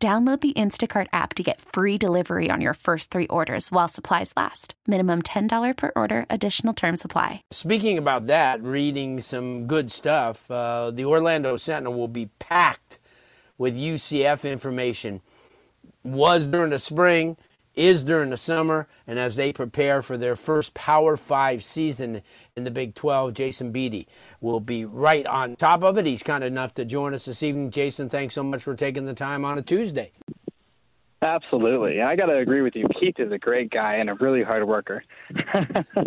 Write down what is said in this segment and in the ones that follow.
Download the Instacart app to get free delivery on your first three orders while supplies last. Minimum $10 per order, additional term supply. Speaking about that, reading some good stuff, uh, the Orlando Sentinel will be packed with UCF information. Was during the spring, is during the summer, and as they prepare for their first Power Five season in the Big 12, Jason Beede will be right on top of it. He's kind enough to join us this evening. Jason, thanks so much for taking the time on a Tuesday. Absolutely. I got to agree with you. Keith is a great guy and a really hard worker.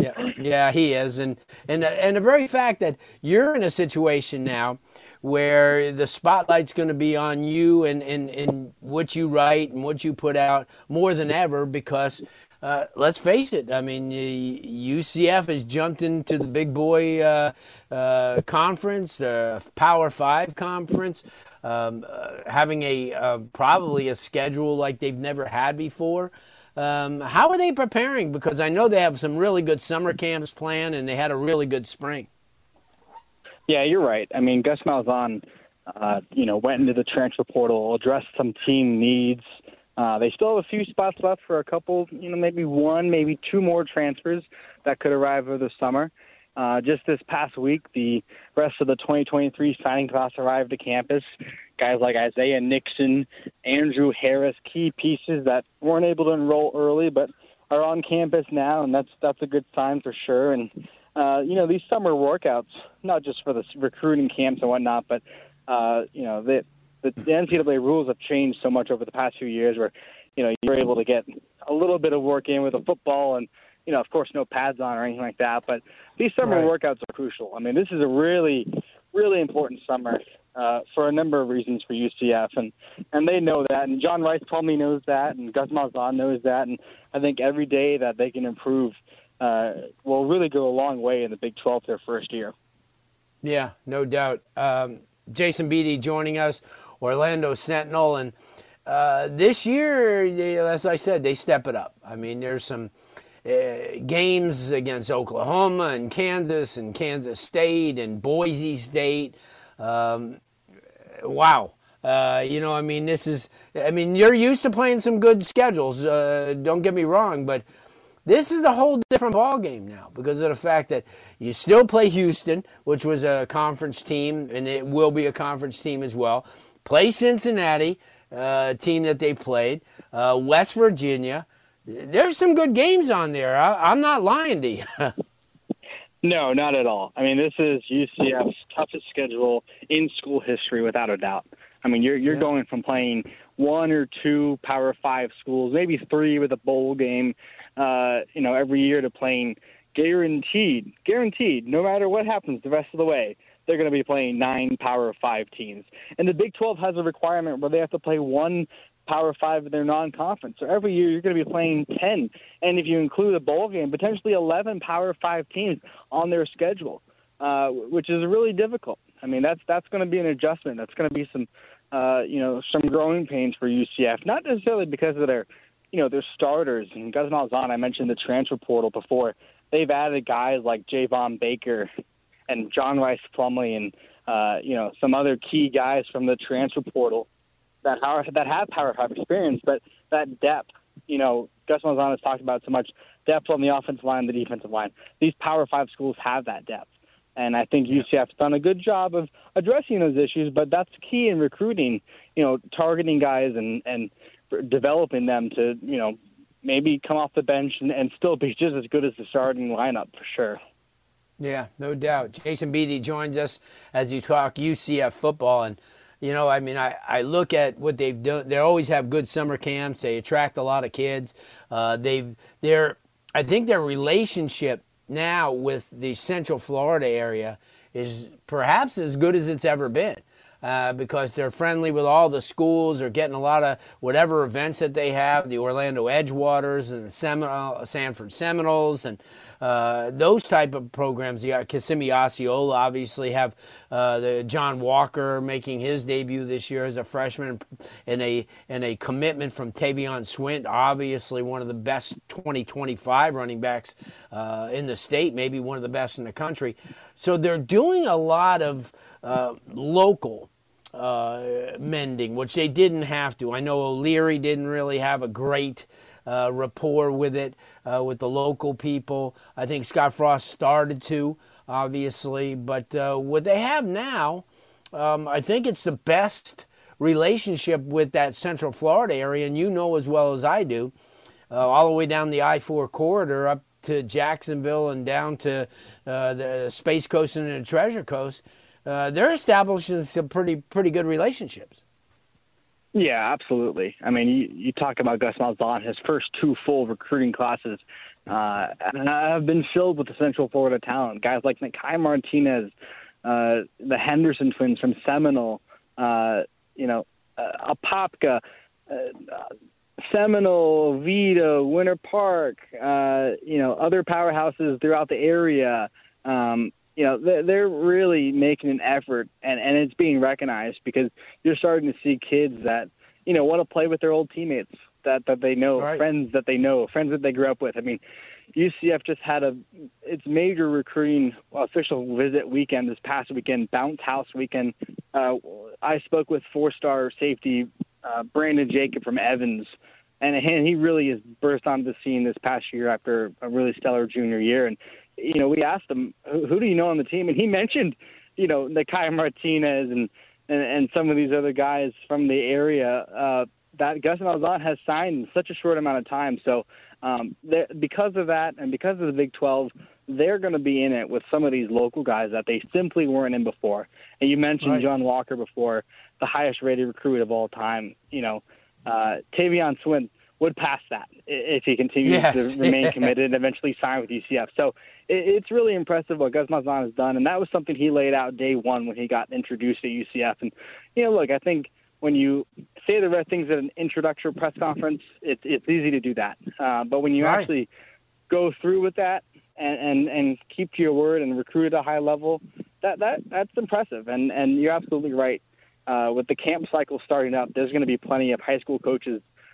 yeah, yeah, he is. And, and, and the very fact that you're in a situation now where the spotlight's going to be on you and, and, and what you write and what you put out more than ever because uh, let's face it. I mean, UCF has jumped into the big boy uh, uh, conference, the Power Five conference, um, uh, having a uh, probably a schedule like they've never had before. Um, how are they preparing? Because I know they have some really good summer camps planned, and they had a really good spring. Yeah, you're right. I mean, Gus Malzahn, uh, you know, went into the transfer portal, addressed some team needs. Uh, they still have a few spots left for a couple, you know, maybe one, maybe two more transfers that could arrive over the summer. Uh, just this past week, the rest of the 2023 signing class arrived to campus. Guys like Isaiah Nixon, Andrew Harris, key pieces that weren't able to enroll early, but are on campus now, and that's that's a good sign for sure. And uh, you know, these summer workouts, not just for the recruiting camps and whatnot, but uh, you know, the, the the NCAA rules have changed so much over the past few years, where you know you're able to get a little bit of work in with a football and you know, of course, no pads on or anything like that. But these summer right. workouts are crucial. I mean, this is a really, really important summer uh, for a number of reasons for UCF, and and they know that. And John Rhys probably knows that, and Gus Malzahn knows that. And I think every day that they can improve uh, will really go a long way in the Big 12 their first year. Yeah, no doubt. Um, Jason Beede joining us, Orlando Sentinel, and uh, this year, they, as I said, they step it up. I mean, there's some uh, games against Oklahoma and Kansas and Kansas State and Boise State. Um, wow. Uh, you know, I mean, this is, I mean, you're used to playing some good schedules. Uh, don't get me wrong, but this is a whole different ball game now because of the fact that you still play Houston, which was a conference team, and it will be a conference team as well. Play Cincinnati, uh, team that they played, uh, West Virginia. There's some good games on there. I, I'm not lying to you. no, not at all. I mean, this is UCF's toughest schedule in school history, without a doubt. I mean, you're you're yeah. going from playing one or two Power Five schools, maybe three with a bowl game, uh, you know, every year to playing guaranteed, guaranteed, no matter what happens the rest of the way, they're going to be playing nine Power Five teams. And the Big 12 has a requirement where they have to play one Power Five in their non-conference. So every year you're going to be playing 10, and if you include a bowl game, potentially 11 Power Five teams on their schedule, uh, which is really difficult. I mean, that's that's going to be an adjustment. That's going to be some, uh, you know, some growing pains for UCF. Not necessarily because of their, you know, their starters. And Gus Malzahn, I mentioned the transfer portal before. They've added guys like Javon Baker and John Rhys Plumlee and uh, you know some other key guys from the transfer portal that are, that have Power Five experience, but that depth, you know, Gus Malzahn has talked about so much depth on the offensive line, the defensive line. These Power Five schools have that depth, and I think UCF's done a good job of addressing those issues. But that's key in recruiting, you know, targeting guys and and developing them to, you know, maybe come off the bench and, and still be just as good as the starting lineup for sure. Yeah, no doubt. Jason Beede joins us as you talk UCF football and you know, I mean, I, I look at what they've done. They always have good summer camps. They attract a lot of kids. Uh, they've they're I think their relationship now with the Central Florida area is perhaps as good as it's ever been. Uh, because they're friendly with all the schools. They're getting a lot of whatever events that they have, the Orlando Edgewaters and the Seminole, Sanford Seminoles, and uh, those type of programs. Got Kissimmee Osceola, obviously, have uh, the John Walker making his debut this year as a freshman, and a and a commitment from Tavion Swint, obviously one of the best 2025 running backs uh, in the state, maybe one of the best in the country. So they're doing a lot of uh, local uh, mending, which they didn't have to. I know O'Leary didn't really have a great uh, rapport with it, uh, with the local people. I think Scott Frost started to, obviously, but uh, what they have now, um, I think it's the best relationship with that Central Florida area, and you know as well as I do, uh, all the way down the I 4 corridor up to Jacksonville and down to the Space Coast and the Treasure Coast uh, they're establishing some pretty pretty good relationships. Yeah, absolutely. I mean, you, you talk about Gus Malzahn, his first two full recruiting classes uh, have been filled with the Central Florida talent. Guys like Nakai Martinez, uh, the Henderson twins from Seminole, uh, you know, uh, Apopka, uh, Seminole, Oviedo, Winter Park, uh, you know, other powerhouses throughout the area. Um, you know they're really making an effort and and it's being recognized because you're starting to see kids that you know want to play with their old teammates that that they know right. friends that they know friends that they grew up with. I mean UCF just had a its major recruiting official visit weekend this past weekend bounce house weekend. Uh, I spoke with four star safety uh, Brandon Jacob from Evans and he really has burst onto the scene this past year after a really stellar junior year. And you know, we asked him, who, who do you know on the team? And he mentioned, you know, Nakai Martinez and, and, and some of these other guys from the area uh, that Gus Malzahn has signed in such a short amount of time. So um, because of that and because of the Big 12, they're going to be in it with some of these local guys that they simply weren't in before. And you mentioned right. John Walker before, the highest rated recruit of all time. You know, uh, Tavion Swint would pass that if he continues yes. to remain committed and eventually sign with UCF. So it's really impressive what Gus Malzahn has done, and that was something he laid out day one when he got introduced to UCF. And you know, look, I think when you say the right things at an introductory press conference, it's it's easy to do that. Uh, but when you right. actually go through with that and, and and keep to your word and recruit at a high level, that that that's impressive. And and you're absolutely right. Uh, with the camp cycle starting up, there's going to be plenty of high school coaches